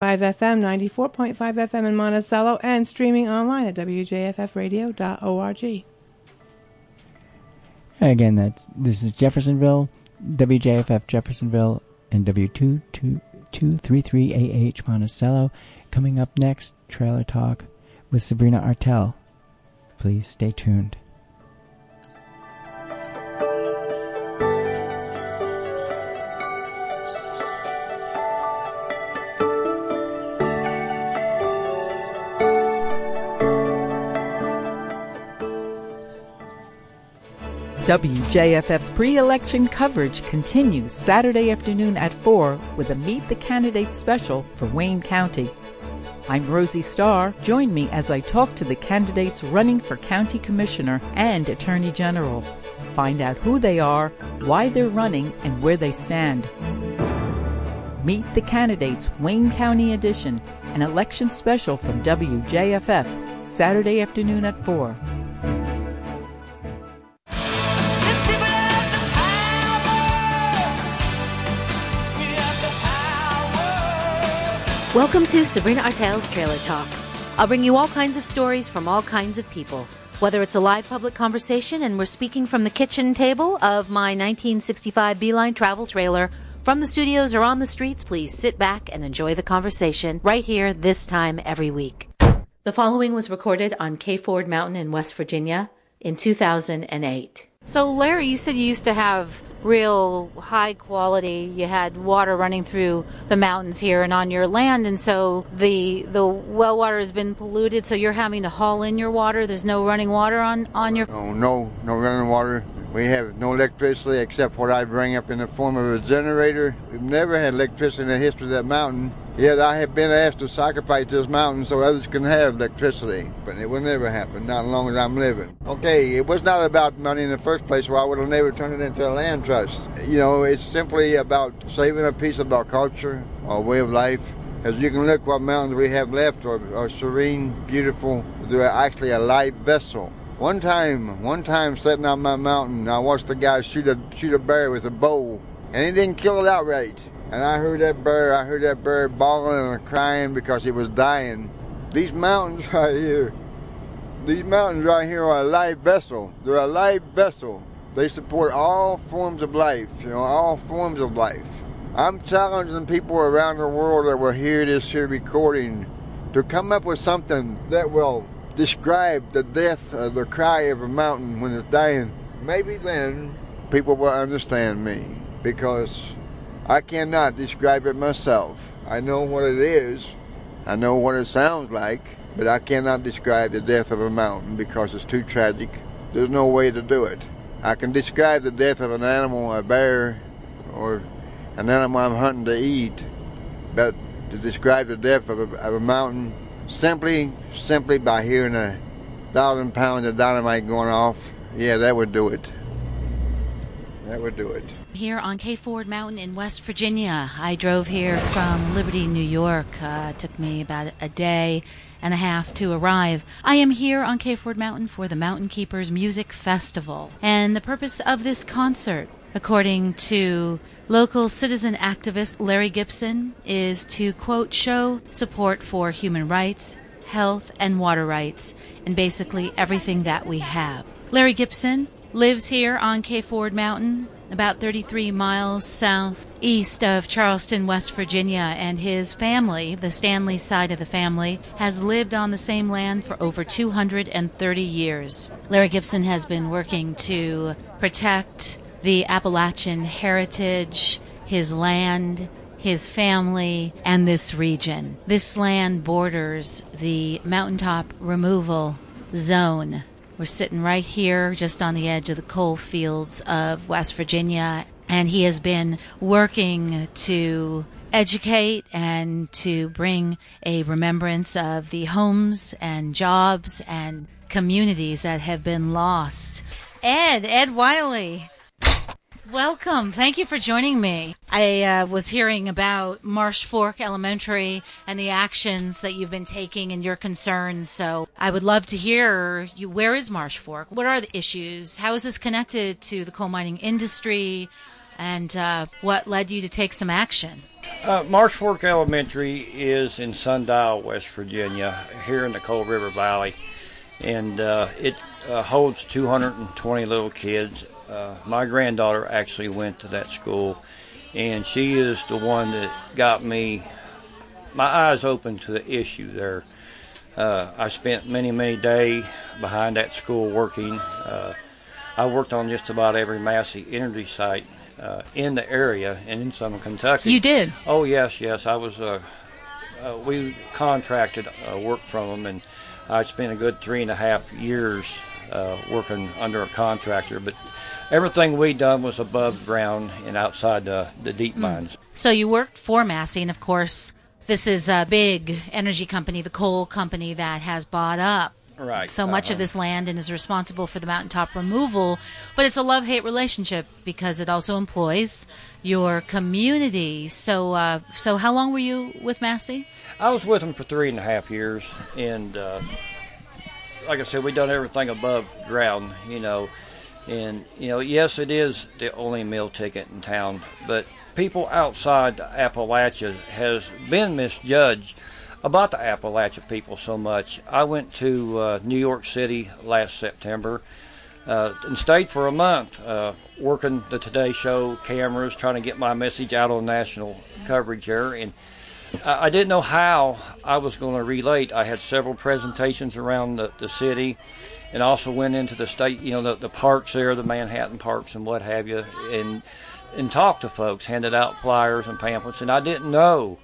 FM, 94.5 FM in Monticello, and streaming online at wjffradio.org. Again, that's this is Jeffersonville, WJFF Jeffersonville, and W22233AH Monticello. Coming up next, Trailer Talk with Sabrina Artel. Please stay tuned. WJFF's pre election coverage continues Saturday afternoon at 4 with a Meet the Candidates special for Wayne County. I'm Rosie Starr. Join me as I talk to the candidates running for County Commissioner and Attorney General. Find out who they are, why they're running, and where they stand. Meet the Candidates Wayne County Edition, an election special from WJFF, Saturday afternoon at 4. Welcome to Sabrina Artel's Trailer Talk. I'll bring you all kinds of stories from all kinds of people. Whether it's a live public conversation and we're speaking from the kitchen table of my 1965 Beeline travel trailer, from the studios or on the streets, please sit back and enjoy the conversation right here this time every week. The following was recorded on Kayford Mountain in West Virginia in 2008. So, Larry, you said you used to have real high quality. You had water running through the mountains here and on your land, and so the the well water has been polluted. So you're having to haul in your water. There's no running water on on your. Oh no, no running water. We have no electricity except what I bring up in the form of a generator. We've never had electricity in the history of that mountain. Yet I have been asked to sacrifice this mountain so others can have electricity. But it will never happen, not as long as I'm living. Okay, it was not about money in the first place, or I would have never turned it into a land trust. You know, it's simply about saving a piece of our culture, our way of life. As you can look what mountains we have left are, are serene, beautiful. They're actually a light vessel. One time, one time sitting on my mountain, I watched a guy shoot a shoot a bear with a bow, and he didn't kill it outright. And I heard that bird, I heard that bird bawling and crying because it was dying. These mountains right here, these mountains right here are a life vessel. They're a life vessel. They support all forms of life, you know, all forms of life. I'm challenging people around the world that will hear this here recording to come up with something that will describe the death of the cry of a mountain when it's dying. Maybe then people will understand me because I cannot describe it myself. I know what it is, I know what it sounds like, but I cannot describe the death of a mountain because it's too tragic. There's no way to do it. I can describe the death of an animal, a bear, or an animal I'm hunting to eat, but to describe the death of a, of a mountain simply, simply by hearing a thousand pounds of dynamite going off, yeah, that would do it. That would do it. Here on Kayford Mountain in West Virginia. I drove here from Liberty, New York. Uh, it took me about a day and a half to arrive. I am here on Kayford Mountain for the Mountain Keepers Music Festival. And the purpose of this concert, according to local citizen activist Larry Gibson, is to, quote, show support for human rights, health, and water rights, and basically everything that we have. Larry Gibson lives here on Kayford Mountain, about 33 miles southeast of Charleston, West Virginia, and his family, the Stanley side of the family, has lived on the same land for over 230 years. Larry Gibson has been working to protect the Appalachian heritage, his land, his family, and this region. This land borders the mountaintop removal zone we're sitting right here, just on the edge of the coal fields of West Virginia, and he has been working to educate and to bring a remembrance of the homes and jobs and communities that have been lost. Ed, Ed Wiley. Welcome. Thank you for joining me. I uh, was hearing about Marsh Fork Elementary and the actions that you've been taking and your concerns. So I would love to hear you. Where is Marsh Fork? What are the issues? How is this connected to the coal mining industry? and uh, what led you to take some action? Uh, Marsh Fork Elementary is in Sundial, West Virginia, here in the Coal River Valley, and uh, it uh, holds 220 little kids. Uh, my granddaughter actually went to that school, and she is the one that got me my eyes open to the issue there. Uh, I spent many, many days behind that school working. Uh, I worked on just about every Massey energy site uh, in the area and in some Kentucky. You did? Oh yes, yes. I was. Uh, uh, we contracted uh, work from them, and I spent a good three and a half years uh, working under a contractor. But everything we done was above ground and outside the the deep Hmm. mines. So you worked for Massey, and of course, this is a big energy company, the coal company that has bought up Right. so much of uh-huh. this land and is responsible for the mountaintop removal. But it's a love hate relationship because it also employs your community. So, uh, so how long were you with Massey? I was with them for three and a half years, and uh, like I said, we've done everything above ground, you know. And you know, yes, it is the only meal ticket in town, but people outside Appalachia has been misjudged about the Appalachia people so much. I went to uh, New York City last September. Uh, and stayed for a month uh, working the Today Show cameras, trying to get my message out on national coverage there. And I didn't know how I was going to relate. I had several presentations around the, the city and also went into the state, you know, the, the parks there, the Manhattan parks and what have you, and and talked to folks, handed out flyers and pamphlets, and I didn't know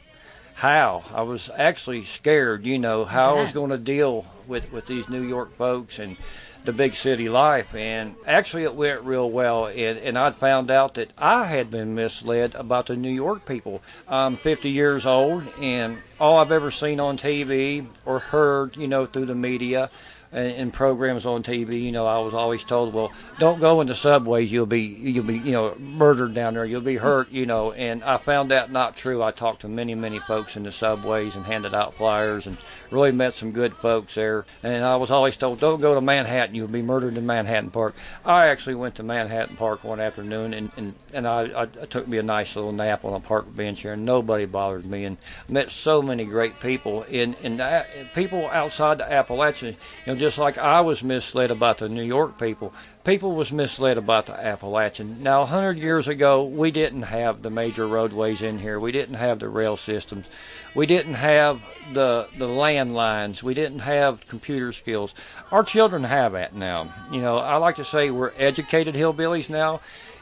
how. I was actually scared, you know, how I was going to deal with, with these New York folks and the big city life. And actually, it went real well. And, and I found out that I had been misled about the New York people. I'm 50 years old, and all I've ever seen on TV or heard, you know, through the media and, and programs on TV, you know, I was always told, well, don't go in the subways. You'll be, you'll be, you know, murdered down there. You'll be hurt, you know. And I found that not true. I talked to many, many folks in the subways and handed out flyers and really met some good folks there. And I was always told, don't go to Manhattan. You'll be murdered in Manhattan Park. I actually went to Manhattan Park one afternoon and, and, and I, I, took me a nice little nap on a park bench here and nobody bothered me and met so many great people in, in the, people outside the Appalachian, you know, just like I was misled about the New York people. People was misled about the Appalachian. Now, a hundred years ago, we didn't have the major roadways in here. We didn't have the rail systems. We didn't have the the landlines. We didn't have computer skills. Our children have that now. You know, I like to say we're educated hillbillies now,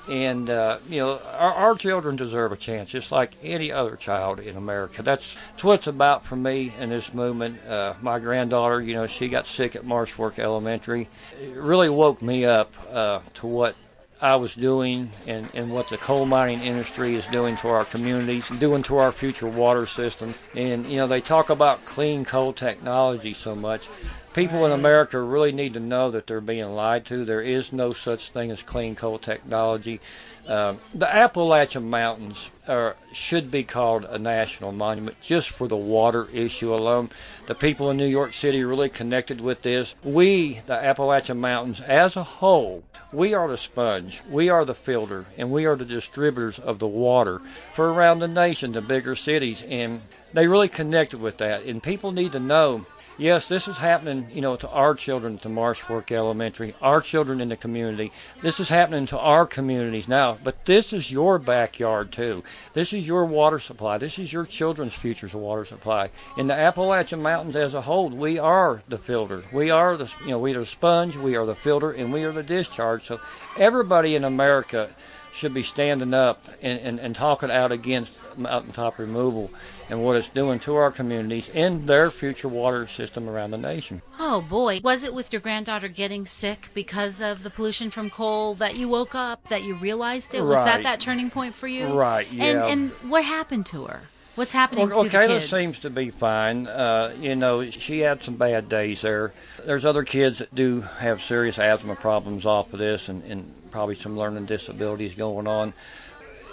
and uh, you know, our, our children deserve a chance, just like any other child in America. That's, that's what it's about for me in this movement. Uh, my granddaughter, you know, she got sick at Marsh Fork Elementary. It really woke me up uh, to what I was doing and, and what the coal mining industry is doing to our communities, and doing to our future water system. And, you know, they talk about clean coal technology so much. People in America really need to know that they're being lied to. There is no such thing as clean coal technology. Um, the Appalachian Mountains are, should be called a national monument just for the water issue alone. The people in New York City really connected with this. We, the Appalachian Mountains as a whole, we are the sponge, we are the filter, and we are the distributors of the water for around the nation, the bigger cities. And they really connected with that. And people need to know yes, this is happening, you know, to our children to Marsh Fork Elementary, our children in the community. This is happening to our communities now, but this is your backyard too. This is your water supply. This is your children's future's water supply. In the Appalachian Mountains as a whole, we are the filter. We are the, you know, we are the sponge, we are the filter, and we are the discharge. So everybody in America should be standing up and, and, and talking out against mountaintop removal and what it's doing to our communities and their future water system around the nation. Oh boy, was it with your granddaughter getting sick because of the pollution from coal that you woke up, that you realized it? Was that that turning point for you? Right, yeah. And and what happened to her? What's happening Well, to Kayla seems to be fine. Uh, you know, she had some bad days there. There's other kids that do have serious asthma problems off of this and, and probably some learning disabilities going on.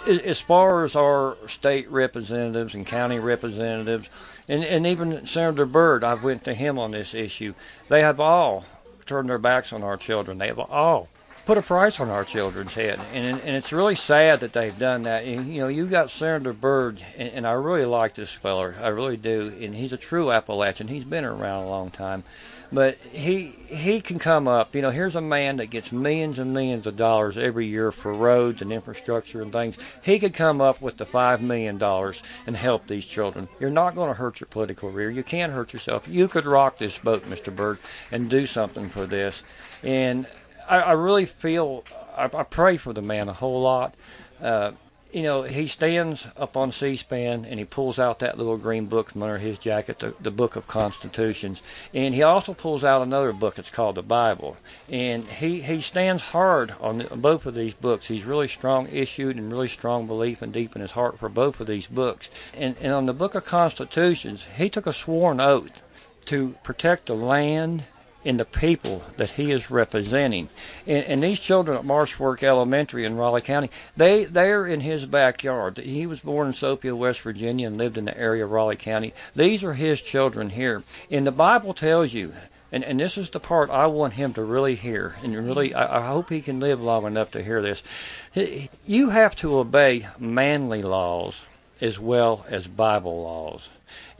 As far as our state representatives and county representatives, and, and even Senator Byrd, I went to him on this issue. They have all turned their backs on our children. They have all put a price on our children's head, and and it's really sad that they've done that. And, you know, you got Senator Byrd, and, and I really like this feller, I really do, and he's a true Appalachian. He's been around a long time, but he he can come up. You know, here's a man that gets millions and millions of dollars every year for roads and infrastructure and things. He could come up with the five million dollars and help these children. You're not going to hurt your political career. You can't hurt yourself. You could rock this boat, Mr. Byrd, and do something for this. And I, I really feel I, I pray for the man a whole lot. Uh, you know, he stands up on C-SPAN and he pulls out that little green book from under his jacket, the, the Book of Constitutions, and he also pulls out another book. It's called the Bible, and he he stands hard on both of these books. He's really strong issued and really strong belief and deep in his heart for both of these books. And and on the Book of Constitutions, he took a sworn oath to protect the land in the people that he is representing. And, and these children at Marsh Fork Elementary in Raleigh County, they they're in his backyard. He was born in Sophia, West Virginia, and lived in the area of Raleigh County. These are his children here. And the Bible tells you. And, and this is the part I want him to really hear, and really, I, I hope he can live long enough to hear this. You have to obey manly laws as well as Bible laws.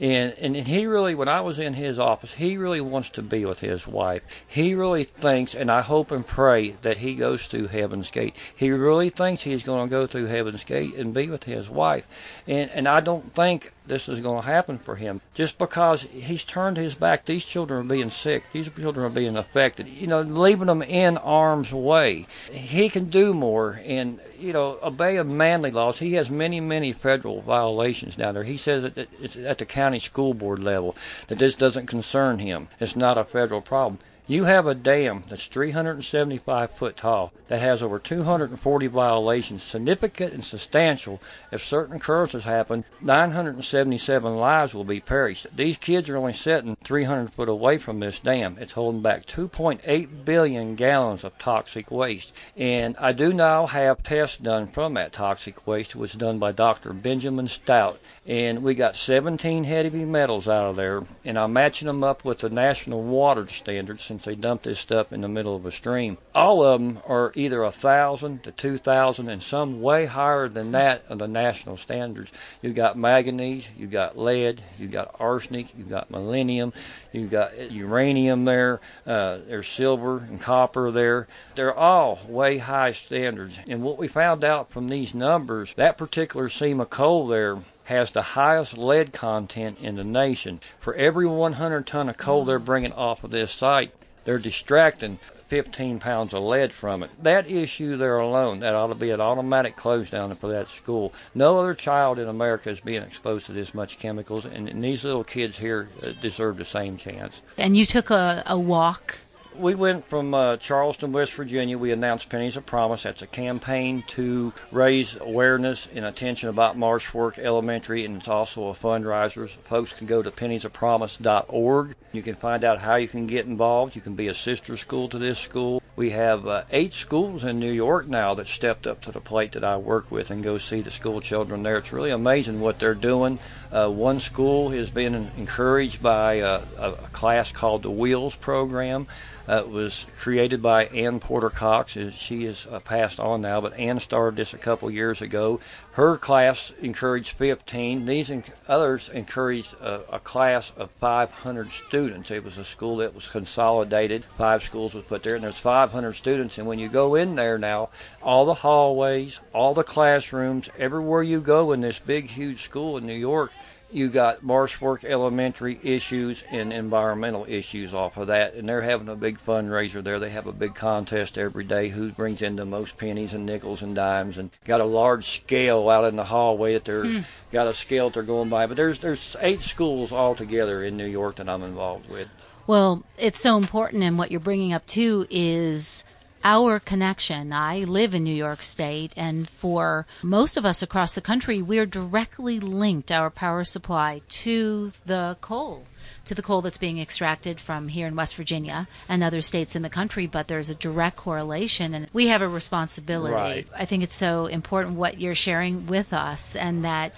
And, and he really, when I was in his office, he really wants to be with his wife. He really thinks, and I hope and pray that he goes through Heaven's Gate. He really thinks he's going to go through Heaven's Gate and be with his wife. And, and I don't think this is going to happen for him just because he's turned his back. These children are being sick. These children are being affected. You know, leaving them in arm's way. He can do more and, you know, obey a manly laws. He has many, many federal violations down there. He says that it's at the county school board level that this doesn't concern him. It's not a federal problem. You have a dam that's 375 foot tall that has over 240 violations, significant and substantial. If certain occurrences happen, 977 lives will be perished. These kids are only sitting 300 foot away from this dam. It's holding back 2.8 billion gallons of toxic waste. And I do now have tests done from that toxic waste, which was done by Dr. Benjamin Stout. And we got 17 heavy metals out of there, and I'm matching them up with the national water standards since they dumped this stuff in the middle of a stream. All of them are either a thousand to two thousand, and some way higher than that of the national standards. You've got manganese, you've got lead, you've got arsenic, you've got selenium, you've got uranium there. Uh, there's silver and copper there. They're all way high standards. And what we found out from these numbers, that particular seam of coal there has the highest lead content in the nation. For every 100 ton of coal they're bringing off of this site, they're distracting 15 pounds of lead from it. That issue there alone, that ought to be an automatic close down for that school. No other child in America is being exposed to this much chemicals, and, these little kids here uh, deserve the same chance. And you took a, a walk we went from uh, Charleston, West Virginia. We announced Pennies of Promise. That's a campaign to raise awareness and attention about Marsh Fork Elementary, and it's also a fundraiser. Folks can go to penniesofpromise.org. You can find out how you can get involved. You can be a sister school to this school. We have uh, eight schools in New York now that stepped up to the plate that I work with and go see the school children there. It's really amazing what they're doing. Uh, one school has been encouraged by a, a class called the Wheels program. Uh, was created by Ann Porter Cox. She is uh, passed on now, but Ann started this a couple years ago. Her class encouraged 15. These and others encouraged a, a, class of 500 students. It was a school that was consolidated. Five schools was put there, and there's 500 students. And when you go in there now, all the hallways, all the classrooms, everywhere you go in this big, huge school in New York, you got Marsh Fork Elementary issues and environmental issues off of that, and they're having a big fundraiser there. They have a big contest every day who brings in the most pennies and nickels and dimes, and got a large scale out in the hallway that they're mm. got a scale that they're going by. But there's there's eight schools altogether in New York that I'm involved with. Well, it's so important, and what you're bringing up too is our connection. I live in New York State, and for most of us across the country, we're directly linked, our power supply, to the coal to the coal that's being extracted from here in West Virginia and other states in the country, but there's a direct correlation and we have a responsibility. Right. I think it's so important what you're sharing with us and that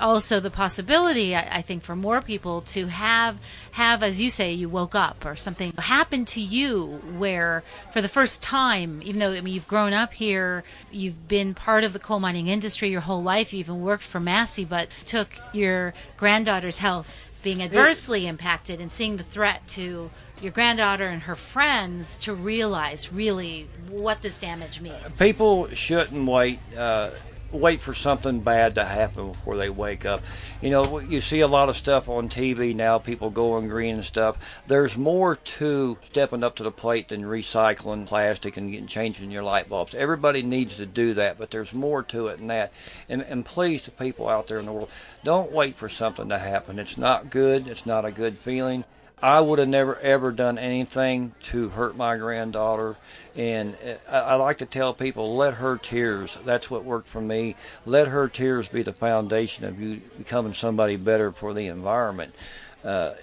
also the possibility, I, I think, for more people to have, have, as you say, you woke up or something happened to you where for the first time even though I mean you've grown up here, you've been part of the coal mining industry your whole life, you even worked for Massey, but took your granddaughter's health being adversely impacted and seeing the threat to your granddaughter and her friends to realize really what this damage means. People shouldn't wait. Uh, wait for something bad to happen before they wake up. You know, you see a lot of stuff on TV now, people going green and stuff. There's more to stepping up to the plate than recycling plastic and getting changing your light bulbs. Everybody needs to do that, but there's more to it than that. And, and please, to people out there in the world, don't wait for something to happen. It's not good. It's not a good feeling. I would have never ever done anything to hurt my granddaughter. And I, I like to tell people, let her tears, that's what worked for me. Let her tears be the foundation of you becoming somebody better for the environment. Uh,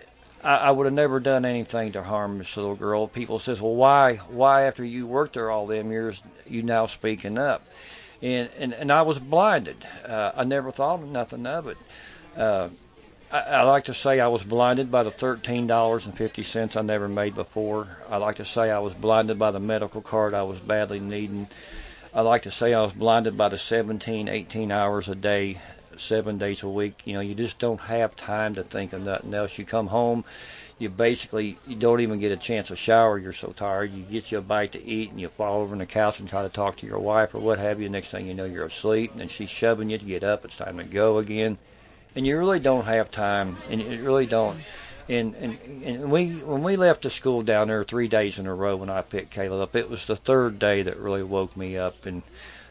I, I would have never done anything to harm this little girl. People says, well, why, why after you worked there all them years, you now speaking up? And, and, and I was blinded. Uh, I never thought of nothing of it. Uh, I, I like to say I was blinded by the thirteen dollars and fifty cents I never made before. I like to say I was blinded by the medical card I was badly needing. I like to say I was blinded by the 17, 18 hours a day, seven days a week. You know, you just don't have time to think of nothing else. You come home, you basically you don't even get a chance to shower. You're so tired. You get you a bite to eat, and you fall over on the couch and try to talk to your wife or what have you. Next thing you know, you're asleep, and she's shoving you to get up. It's time to go again and you really don't have time, and you really don't. And, and and we when we left the school down there three days in a row when I picked Kayla up, it was the third day that really woke me up. And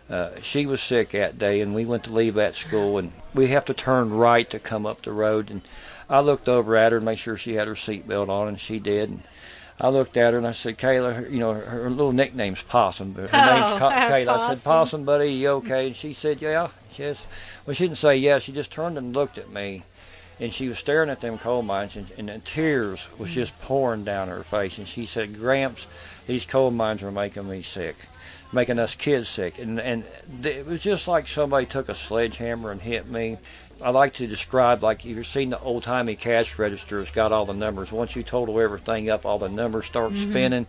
uh, she was sick that day, and we went to leave that school, and we have to turn right to come up the road. And I looked over at her and made sure she had her seatbelt on, and she did. And I looked at her and I said, Kayla, you know, her, her little nickname's Possum, but her Oh, name's Co- Kayla. Possum. I said, Possum, buddy, you okay? And she said, yeah. She says, well, she didn't say yes. She just turned and looked at me, and she was staring at them coal mines, and, and the tears was just pouring down her face. And she said, Gramps, these coal mines are making me sick, making us kids sick. And and th- it was just like somebody took a sledgehammer and hit me. I like to describe like you've seen the old timey cash register. It's got all the numbers. Once you total everything up, all the numbers start mm-hmm. spinning.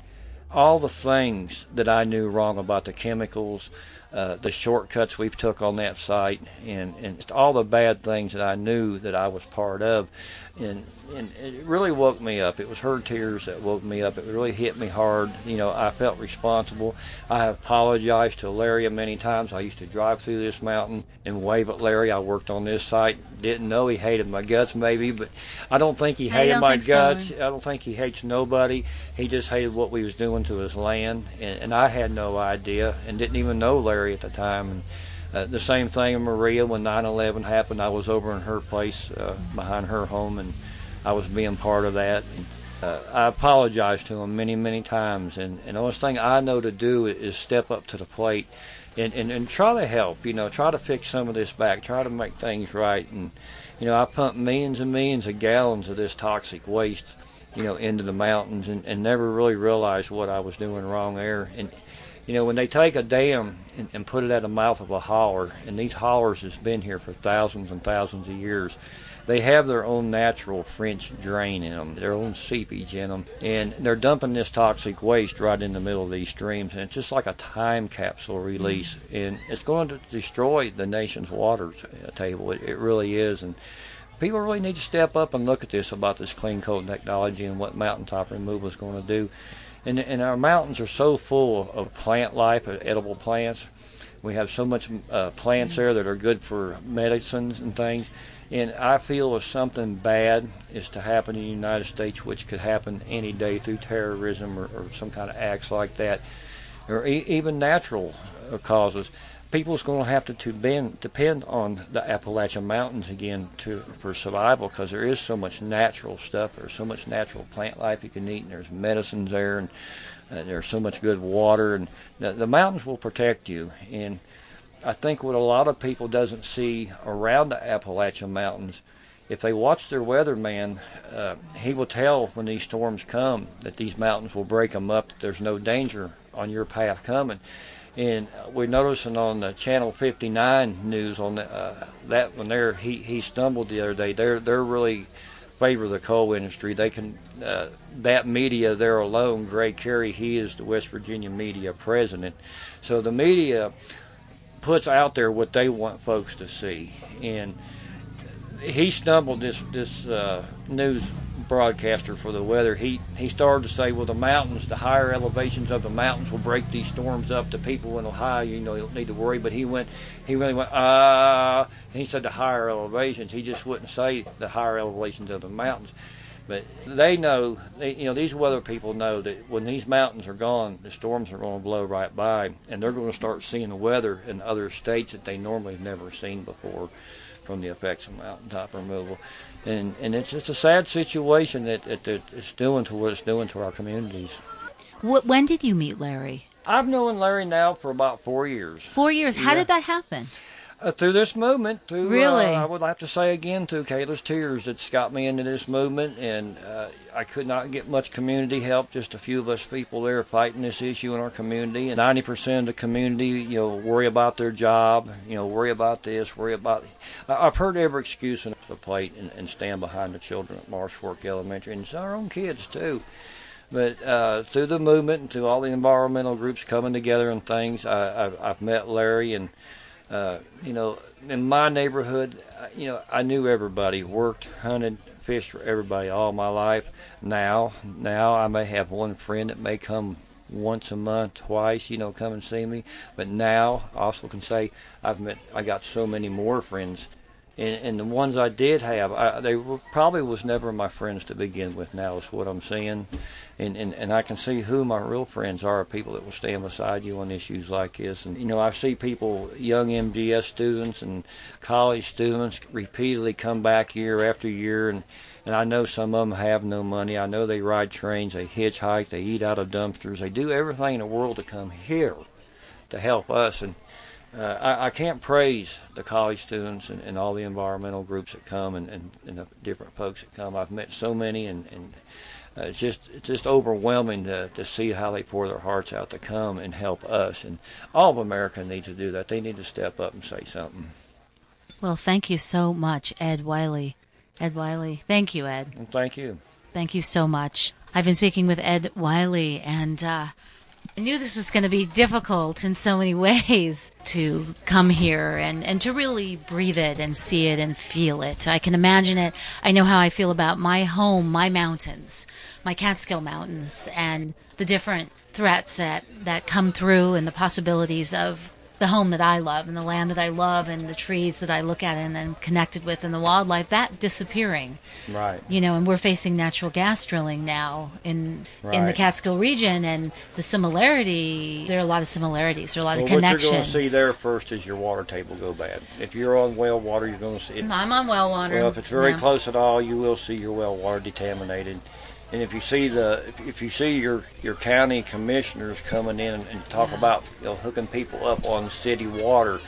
All the things that I knew wrong about the chemicals, uh, the shortcuts we took on that site, and and all the bad things that I knew that I was part of, and and it really woke me up. It was her tears that woke me up. It really hit me hard. You know, I felt responsible. I have apologized to Larry many times. I used to drive through this mountain and wave at Larry. I worked on this site. Didn't know he hated my guts, maybe, but I don't think he hated my think so. guts. I don't think he hates nobody. He just hated what we was doing to his land, and, and I had no idea and didn't even know Larry at the time. And uh, the same thing in Maria when 9/11 happened. I was over in her place uh, behind her home, and I was being part of that. And, uh, I apologized to him many, many times, and, and the only thing I know to do is step up to the plate and, and, and try to help. You know, try to fix some of this back, try to make things right. And you know, I pumped millions and millions of gallons of this toxic waste, you know, into the mountains, and, and never really realized what I was doing wrong there. And you know, when they take a dam and, and put it at the mouth of a holler, and these hollers has been here for thousands and thousands of years, they have their own natural French drain in them, their own seepage in them, and they're dumping this toxic waste right in the middle of these streams, and it's just like a time capsule release, mm. and it's going to destroy the nation's water uh, table. It, it really is, and people really need to step up and look at this about this clean coal technology and what mountaintop removal is going to do. And, and our mountains are so full of plant life, of edible plants. We have so much uh, plants there that are good for medicines and things. And I feel if something bad is to happen in the United States, which could happen any day through terrorism or, or some kind of acts like that, or e- even natural uh, causes, people's going to have to, depend on the Appalachian Mountains again to for survival because there is so much natural stuff. There's so much natural plant life you can eat, and there's medicines there, and uh, there's so much good water, and the, the mountains will protect you. And I think what a lot of people doesn't see around the Appalachian Mountains, if they watch their weatherman, uh, he will tell when these storms come that these mountains will break them up. That there's no danger on your path coming. And we're noticing on the Channel 59 news on the, uh, that one there, he, he stumbled the other day. They're they're really favor the coal industry. They can uh, that media there alone. Bray Cary, he is the West Virginia media president. So the media puts out there what they want folks to see, and he stumbled this this uh, news broadcaster for the weather. He he started to say, well, the mountains, the higher elevations of the mountains will break these storms up. The people in Ohio, you know, you don't need to worry. But he went, he really went. Uh, he said the higher elevations. He just wouldn't say the higher elevations of the mountains. But they know, they, you know, these weather people know that when these mountains are gone, the storms are going to blow right by, and they're going to start seeing the weather in other states that they normally have never seen before from the effects of mountaintop removal. And and it's just a sad situation that, that, that it's doing to what it's doing to our communities. when did you meet Larry? I've known Larry now for about four years. Four years. How did that happen? Uh, through this movement, through really, uh, I would have to say again, through Kayla's tears, that's got me into this movement, and uh, I could not get much community help. Just a few of us people there fighting this issue in our community, and ninety percent of the community, you know, worry about their job, you know, worry about this, worry about. I've heard every excuse on the plate, and, and stand behind the children at Marsh Fork Elementary, and it's our own kids too. But uh, through the movement and through all the environmental groups coming together and things, I, I've, I've met Larry and uh, you know, in my neighborhood, uh, you know, I knew everybody, worked, hunted, fished for everybody all my life. Now, now I may have one friend that may come once a month, twice, you know, come and see me. But now, I also can say I've met, I got so many more friends and, and the ones I did have, I, they were, probably was never my friends to begin with. Now is what I'm seeing, and, and and I can see who my real friends are. People that will stand beside you on issues like this. And you know, I see people, young MGS students and college students, repeatedly come back year after year, and and I know some of them have no money. I know they ride trains, they hitchhike, they eat out of dumpsters, they do everything in the world to come here to help us. And uh, I, I, can't praise the college students and, and, all the environmental groups that come and, and, and, the different folks that come. I've met so many, and, and uh, it's just it's just overwhelming to, to see how they pour their hearts out to come and help us. And all of America needs to do that. They need to step up and say something. Well, thank you so much, Ed Wiley. Ed Wiley, thank you, Ed. Well, thank you. Thank you so much. I've been speaking with Ed Wiley, and uh, I knew this was going to be difficult in so many ways to come here and, and to really breathe it and see it and feel it. I can imagine it. I know how I feel about my home, my mountains, my Catskill Mountains, and the different threats that, that come through and the possibilities of the home that I love and the land that I love and the trees that I look at and am connected with and the wildlife that disappearing. Right. You know, and we're facing natural gas drilling now in right. in the Catskill region and the similarity there are a lot of similarities. There are a lot well, of connections. What you're going to see there first is your water table go bad. If you're on well water, you're going to see it. I'm on well water. Well, if it's very close at all, you will see your well water contaminated. And if you see the if you see your your county commissioners coming in and talk about you know, hooking people up on city water,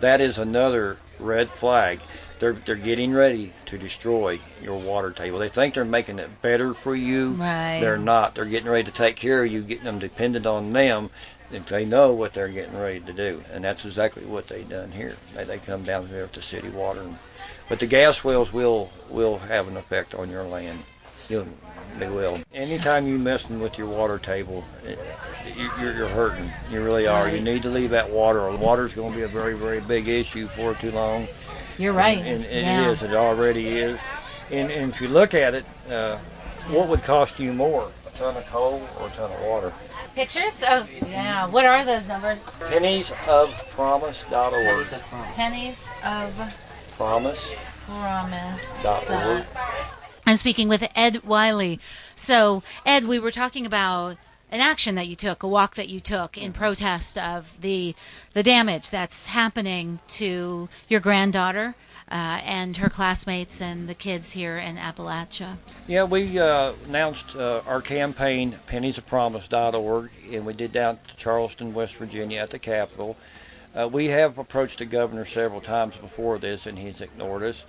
that is another red flag. They're they're getting ready to destroy your water table. They think they're making it better for you. Right. They're not. They're getting ready to take care of you, getting them dependent on them. If they know what they're getting ready to do, and that's exactly what they done here. They they come down there to city water, and, but the gas wells will will have an effect on your land. You'll they will. Anytime you messing with your water table, you're, you're hurting. You really are. You need to leave that water. Or water's going to be a very, very big issue for too long. You're right. And, and, and yeah. it is. It already is. And, and if you look at it, uh, what would cost you more, a ton of coal or a ton of water? Pictures? Oh, yeah. What are those numbers? Pennies of Pennies of promise. Pennies of promise. Promise. I'm speaking with Ed Wiley. So, Ed, we were talking about an action that you took, a walk that you took in protest of the the damage that's happening to your granddaughter uh, and her classmates and the kids here in Appalachia. Yeah, we uh, announced uh, our campaign, penniesofpromise.org, and we did down to Charleston, West Virginia, at the Capitol. Uh, we have approached the governor several times before this, and he's ignored us.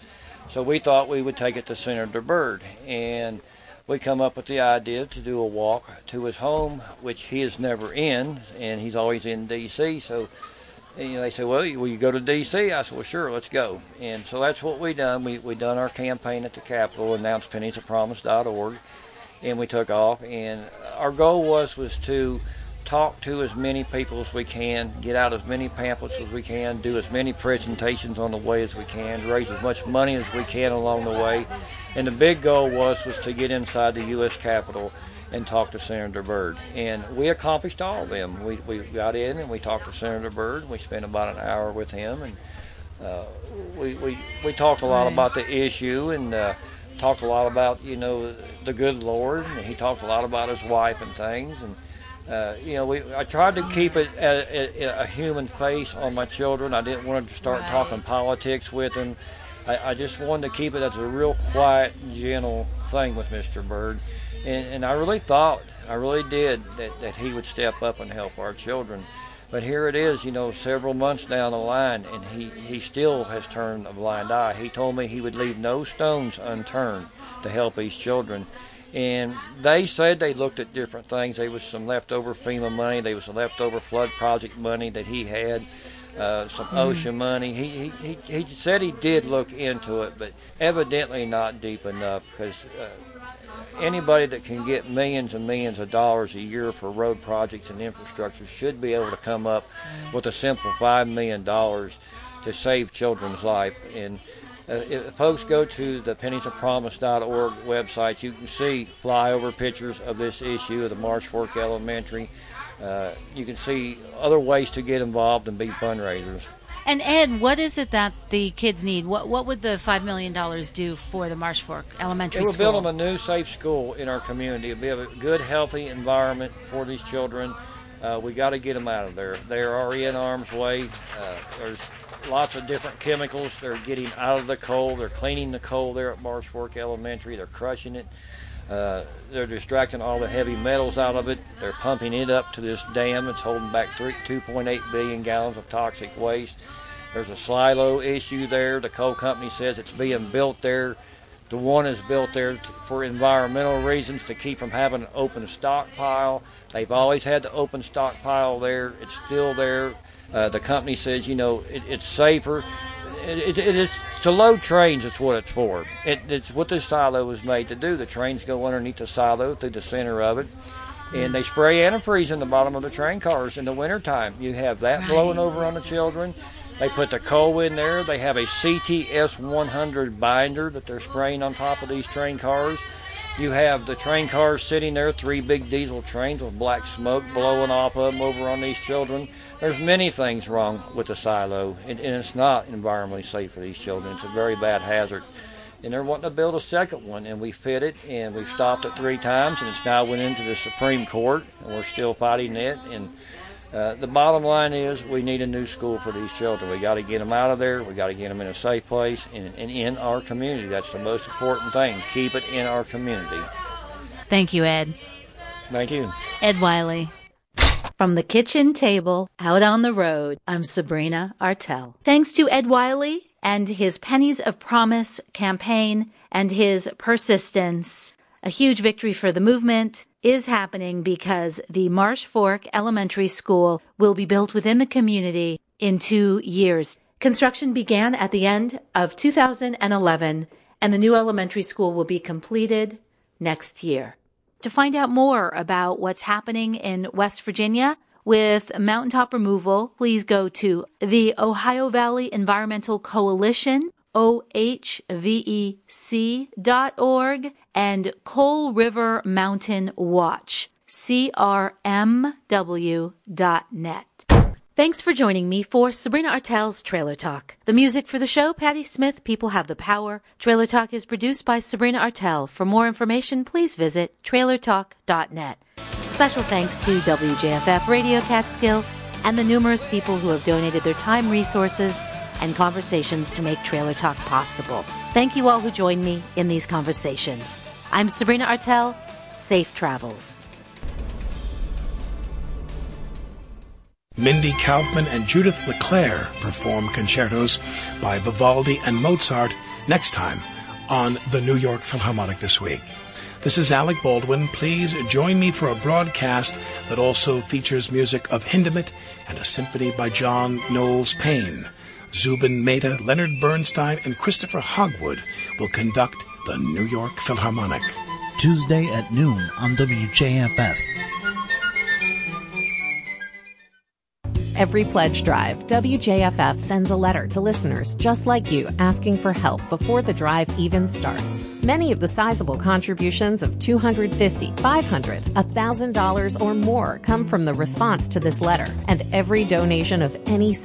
So we thought we would take it to Senator Byrd, and we come up with the idea to do a walk to his home, which he is never in, and he's always in D.C. So you know, they say, well, will you go to D.C.? I said, well, sure, let's go. And so that's what we done. We we done our campaign at the Capitol, announced penniesofpromise.org, and we took off. And our goal was was to talk to as many people as we can, get out as many pamphlets as we can, do as many presentations on the way as we can, raise as much money as we can along the way. And the big goal was was to get inside the U.S. Capitol and talk to Senator Byrd. And we accomplished all of them. We, we got in and we talked to Senator Byrd. We spent about an hour with him, and uh, we, we we talked a lot about the issue and. Uh, talked a lot about you know the good Lord, and he talked a lot about his wife and things, and uh, you know, we I tried to keep it a, a, a, human face on my children. I didn't want to start right. talking politics with them. I, I, just wanted to keep it as a real quiet, gentle thing with Mr. Byrd, and, and I really thought, I really did, that, that he would step up and help our children. But here it is, you know, several months down the line, and he, he still has turned a blind eye. He told me he would leave no stones unturned to help these children and they said they looked at different things. There was some leftover FEMA money. There was some leftover flood project money that he had. Uh, some mm-hmm. OSHA money. He, he he he said he did look into it, but evidently not deep enough because uh, anybody that can get millions and millions of dollars a year for road projects and infrastructure should be able to come up mm-hmm. with a simple five million dollars to save children's life. And if folks go to the penniesofpromise.org website, you can see flyover pictures of this issue of the Marsh Fork Elementary. Uh, you can see other ways to get involved and be fundraisers. And Ed, what is it that the kids need? What what would the five million dollars do for the Marsh Fork Elementary it School? build them a new safe school in our community. It'd be a good, healthy environment for these children. Uh, we got to get them out of there. They are already in harm's way. Uh, there's lots of different chemicals. They're getting out of the coal. They're cleaning the coal there at Marsh Fork Elementary. They're crushing it. Uh, they're distracting all the heavy metals out of it. They're pumping it up to this dam that's holding back 2.8 billion gallons of toxic waste. There's a silo issue there. The coal company says it's being built there. The one is built there to, for environmental reasons to keep from having an open stockpile. They've always had the open stockpile there. It's still there. Uh, the company says, you know, it, it's safer. It, it, it's to load trains. It's what it's for. it's what this silo was made to do. The trains go underneath the silo through the center of it, and they spray antifreeze in the bottom of the train cars in the wintertime. You have that right. blowing over on the children. They put the coal in there. They have a CTS 100 binder that they're spraying on top of these train cars. You have the train cars sitting there, three big diesel trains with black smoke blowing off of them over on these children. There's many things wrong with the silo, and, and it's not environmentally safe for these children. It's a very bad hazard. And they're wanting to build a second one, and we fit it, and we've stopped it three times, and it's now went into the Supreme Court, and we're still fighting it. And uh, the bottom line is we need a new school for these children. We got to get them out of there. We got to get them in a safe place and, and in our community. That's the most important thing. Keep it in our community. Thank you, Ed. Thank you. Ed Wiley. From the kitchen table out on the road, I'm Sabrina Artel. Thanks to Ed Wiley and his Pennies of Promise campaign and his persistence, a huge victory for the movement is happening because the Marsh Fork Elementary School will be built within the community in two years. Construction began at the end of 2011 and the new elementary school will be completed next year. To find out more about what's happening in West Virginia with mountaintop removal, please go to the Ohio Valley Environmental Coalition, ohvec.org, and Coal River Mountain Watch, crmw.net. Thanks for joining me for Sabrina Artel's Trailer Talk. The music for the show, Patti Smith, People Have the Power. Trailer Talk is produced by Sabrina Artel. For more information, please visit trailertalk.net. Special thanks to WJFF Radio Catskill and the numerous people who have donated their time, resources, and conversations to make Trailer Talk possible. Thank you all who joined me in these conversations. I'm Sabrina Artel. Safe travels. Mindy Kaufman and Judith LeClaire perform concertos by Vivaldi and Mozart next time on the New York Philharmonic this week. This is Alec Baldwin. Please join me for a broadcast that also features music of Hindemith and a symphony by John Knowles Paine. Zubin Mehta, Leonard Bernstein, and Christopher Hogwood will conduct the New York Philharmonic. Tuesday at noon on WJFF. Every pledge drive, WJFF sends a letter to listeners just like you asking for help before the drive even starts. Many of the sizable contributions of $250, $500, $1,000 or more come from the response to this letter, and every donation of any